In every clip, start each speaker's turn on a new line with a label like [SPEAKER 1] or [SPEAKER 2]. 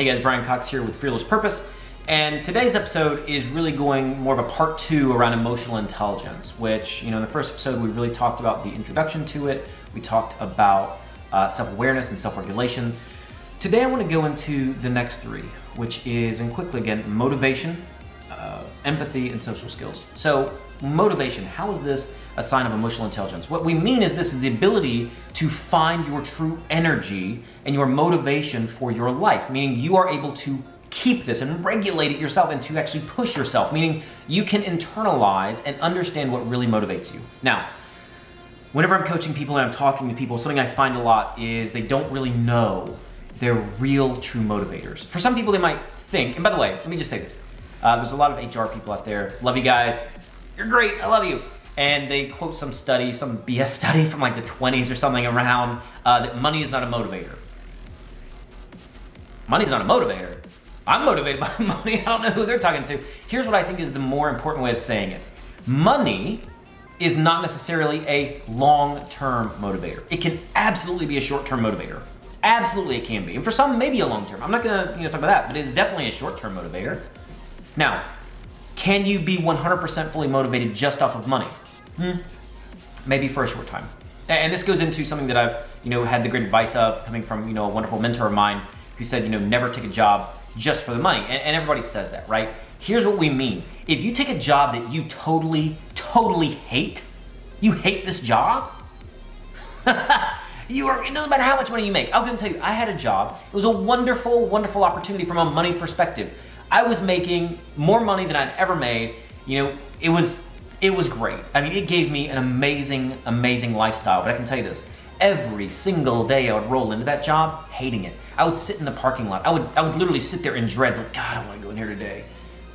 [SPEAKER 1] Hey guys, Brian Cox here with Fearless Purpose. And today's episode is really going more of a part two around emotional intelligence, which, you know, in the first episode, we really talked about the introduction to it. We talked about uh, self awareness and self regulation. Today, I want to go into the next three, which is, and quickly again, motivation, uh, empathy, and social skills. So, motivation, how is this a sign of emotional intelligence? What we mean is this is the ability to find your true energy and your motivation for your life, meaning you are able to keep this and regulate it yourself and to actually push yourself, meaning you can internalize and understand what really motivates you. Now, whenever I'm coaching people and I'm talking to people, something I find a lot is they don't really know their real true motivators. For some people, they might think, and by the way, let me just say this uh, there's a lot of HR people out there. Love you guys. You're great. I love you. And they quote some study, some BS study from like the 20s or something around uh, that money is not a motivator. Money's not a motivator. I'm motivated by money. I don't know who they're talking to. Here's what I think is the more important way of saying it money is not necessarily a long term motivator. It can absolutely be a short term motivator. Absolutely, it can be. And for some, maybe a long term. I'm not to you know, talk about that, but it's definitely a short term motivator. Now, can you be 100% fully motivated just off of money? Hmm. Maybe for a short time. And this goes into something that I've, you know, had the great advice of coming from, you know, a wonderful mentor of mine who said, you know, never take a job just for the money. And, and everybody says that, right? Here's what we mean. If you take a job that you totally, totally hate, you hate this job, you are, it doesn't matter how much money you make. I'm gonna tell you, I had a job. It was a wonderful, wonderful opportunity from a money perspective. I was making more money than I'd ever made. You know, it was it was great. I mean, it gave me an amazing, amazing lifestyle. But I can tell you this: every single day I would roll into that job hating it. I would sit in the parking lot. I would I would literally sit there in dread, like God, I want to go in here today.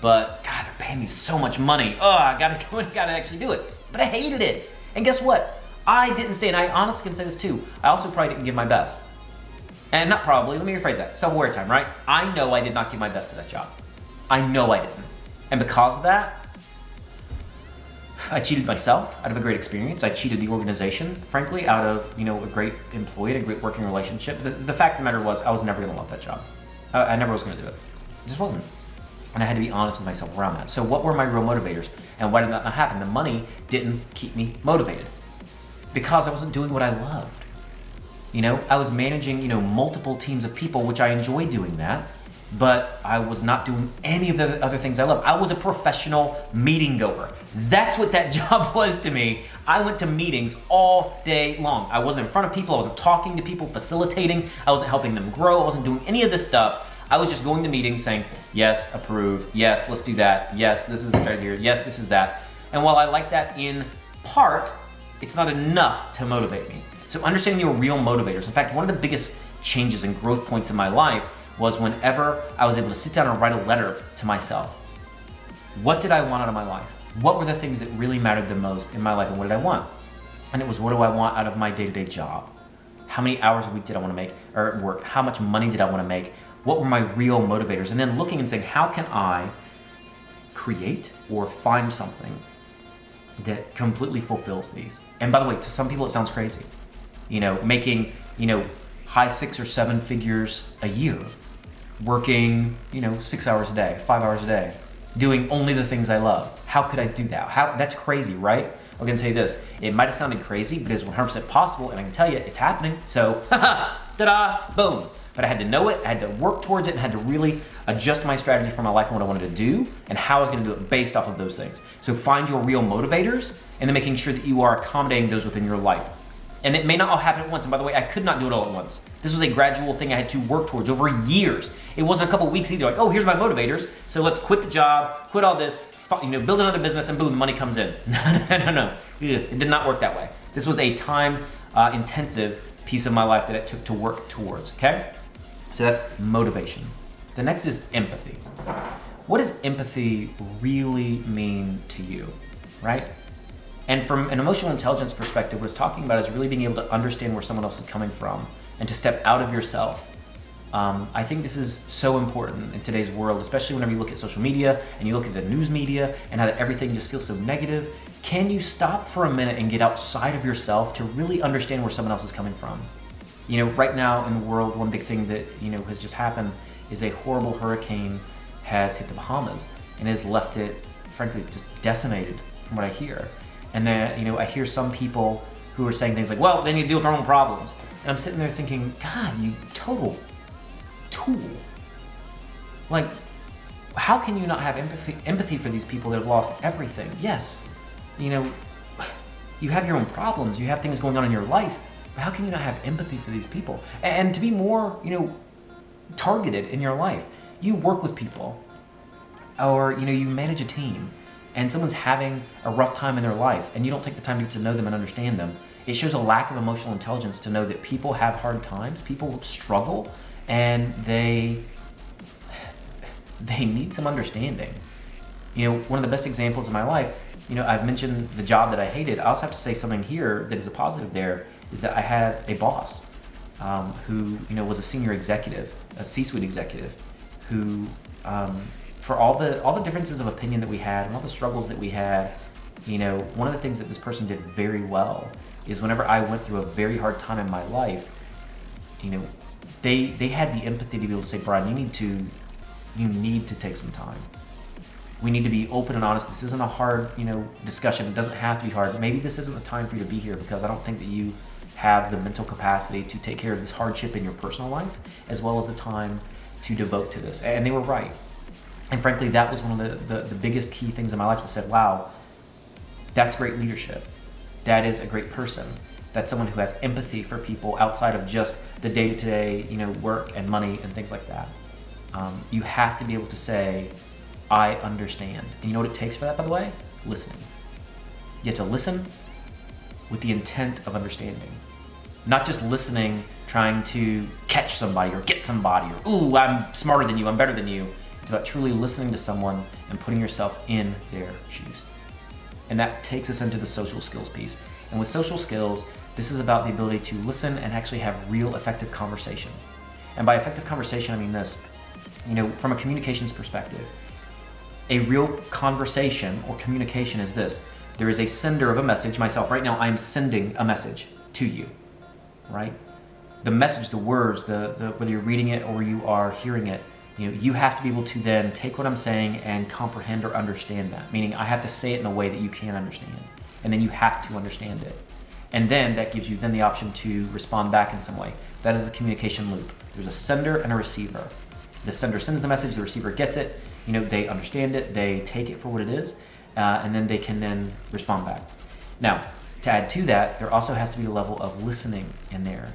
[SPEAKER 1] But God, they're paying me so much money. Oh, I gotta go and gotta actually do it. But I hated it. And guess what? I didn't stay, and I honestly can say this too. I also probably didn't give my best. And not probably, let me rephrase that. Self-aware time, right? I know I did not give my best to that job. I know I didn't. And because of that, I cheated myself out of a great experience. I cheated the organization, frankly, out of you know a great employee, a great working relationship. The, the fact of the matter was, I was never going to love that job. I, I never was going to do it. It just wasn't. And I had to be honest with myself around that. So, what were my real motivators, and why did that not happen? The money didn't keep me motivated because I wasn't doing what I loved. You know, I was managing you know multiple teams of people, which I enjoyed doing that but I was not doing any of the other things I love. I was a professional meeting goer. That's what that job was to me. I went to meetings all day long. I wasn't in front of people, I wasn't talking to people, facilitating, I wasn't helping them grow, I wasn't doing any of this stuff. I was just going to meetings saying, yes, approve, yes, let's do that, yes, this is the idea, yes, this is that. And while I like that in part, it's not enough to motivate me. So understanding your real motivators. In fact, one of the biggest changes and growth points in my life was whenever I was able to sit down and write a letter to myself. What did I want out of my life? What were the things that really mattered the most in my life and what did I want? And it was what do I want out of my day to day job? How many hours a week did I want to make or work? How much money did I want to make? What were my real motivators? And then looking and saying, how can I create or find something that completely fulfills these? And by the way, to some people it sounds crazy. You know, making, you know, high six or seven figures a year working, you know, six hours a day, five hours a day, doing only the things I love. How could I do that? How that's crazy, right? I'm gonna tell you this. It might have sounded crazy, but it's 100% possible, and I can tell you it's happening. So, ta-da, boom. But I had to know it, I had to work towards it, and had to really adjust my strategy for my life and what I wanted to do, and how I was gonna do it based off of those things. So find your real motivators, and then making sure that you are accommodating those within your life. And it may not all happen at once. And by the way, I could not do it all at once. This was a gradual thing I had to work towards over years. It wasn't a couple weeks either. Like, oh, here's my motivators. So let's quit the job, quit all this, you know, build another business, and boom, the money comes in. no, no, no, no. It did not work that way. This was a time uh, intensive piece of my life that it took to work towards. Okay? So that's motivation. The next is empathy. What does empathy really mean to you? Right? And from an emotional intelligence perspective, what it's talking about is really being able to understand where someone else is coming from and to step out of yourself. Um, I think this is so important in today's world, especially whenever you look at social media and you look at the news media and how everything just feels so negative. Can you stop for a minute and get outside of yourself to really understand where someone else is coming from? You know, right now in the world, one big thing that you know has just happened is a horrible hurricane has hit the Bahamas and has left it, frankly, just decimated from what I hear. And then, you know, I hear some people who are saying things like, well, they need to deal with their own problems. And I'm sitting there thinking, God, you total tool. Like, how can you not have empathy, empathy for these people that have lost everything? Yes, you know, you have your own problems, you have things going on in your life, but how can you not have empathy for these people? And to be more, you know, targeted in your life. You work with people, or you know, you manage a team, and someone's having a rough time in their life, and you don't take the time to get to know them and understand them. It shows a lack of emotional intelligence to know that people have hard times, people struggle, and they they need some understanding. You know, one of the best examples in my life, you know, I've mentioned the job that I hated. I also have to say something here that is a positive there is that I had a boss um, who, you know, was a senior executive, a C-suite executive, who, um, for all the all the differences of opinion that we had and all the struggles that we had, you know, one of the things that this person did very well is whenever I went through a very hard time in my life, you know, they they had the empathy to be able to say, Brian, you need to you need to take some time. We need to be open and honest. This isn't a hard, you know, discussion. It doesn't have to be hard. Maybe this isn't the time for you to be here because I don't think that you have the mental capacity to take care of this hardship in your personal life as well as the time to devote to this. And they were right. And frankly, that was one of the, the, the biggest key things in my life that said, wow, that's great leadership. That is a great person. That's someone who has empathy for people outside of just the day to day, you know, work and money and things like that. Um, you have to be able to say, I understand. And you know what it takes for that, by the way? Listening. You have to listen with the intent of understanding. Not just listening, trying to catch somebody or get somebody or, ooh, I'm smarter than you, I'm better than you. It's about truly listening to someone and putting yourself in their shoes. And that takes us into the social skills piece. And with social skills, this is about the ability to listen and actually have real effective conversation. And by effective conversation, I mean this you know, from a communications perspective, a real conversation or communication is this there is a sender of a message. Myself, right now, I'm sending a message to you, right? The message, the words, the, the whether you're reading it or you are hearing it, you know, you have to be able to then take what I'm saying and comprehend or understand that. Meaning, I have to say it in a way that you can understand, and then you have to understand it, and then that gives you then the option to respond back in some way. That is the communication loop. There's a sender and a receiver. The sender sends the message, the receiver gets it. You know, they understand it, they take it for what it is, uh, and then they can then respond back. Now, to add to that, there also has to be a level of listening in there.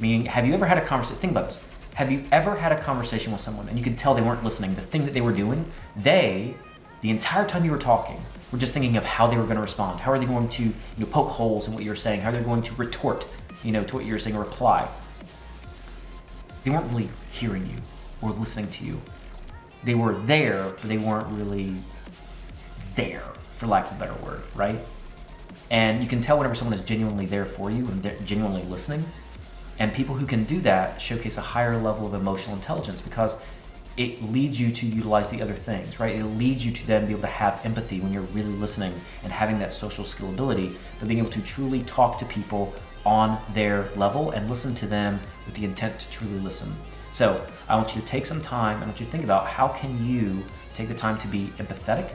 [SPEAKER 1] Meaning, have you ever had a conversation? Think about this. Have you ever had a conversation with someone and you could tell they weren't listening? The thing that they were doing, they, the entire time you were talking, were just thinking of how they were going to respond. How are they going to you know, poke holes in what you're saying? How are they going to retort, you know, to what you're saying, or reply? They weren't really hearing you or listening to you. They were there, but they weren't really there, for lack of a better word, right? And you can tell whenever someone is genuinely there for you and they're genuinely listening. And people who can do that showcase a higher level of emotional intelligence because it leads you to utilize the other things, right? It leads you to then be able to have empathy when you're really listening and having that social skill ability, but being able to truly talk to people on their level and listen to them with the intent to truly listen. So I want you to take some time. I want you to think about how can you take the time to be empathetic,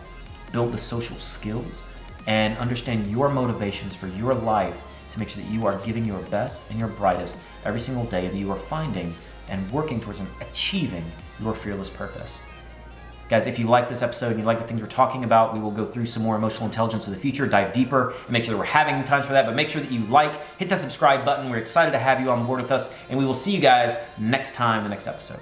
[SPEAKER 1] build the social skills, and understand your motivations for your life to make sure that you are giving your best and your brightest every single day, that you are finding and working towards and achieving your fearless purpose. Guys, if you like this episode and you like the things we're talking about, we will go through some more emotional intelligence in the future, dive deeper, and make sure that we're having times for that. But make sure that you like, hit that subscribe button. We're excited to have you on board with us, and we will see you guys next time, the next episode.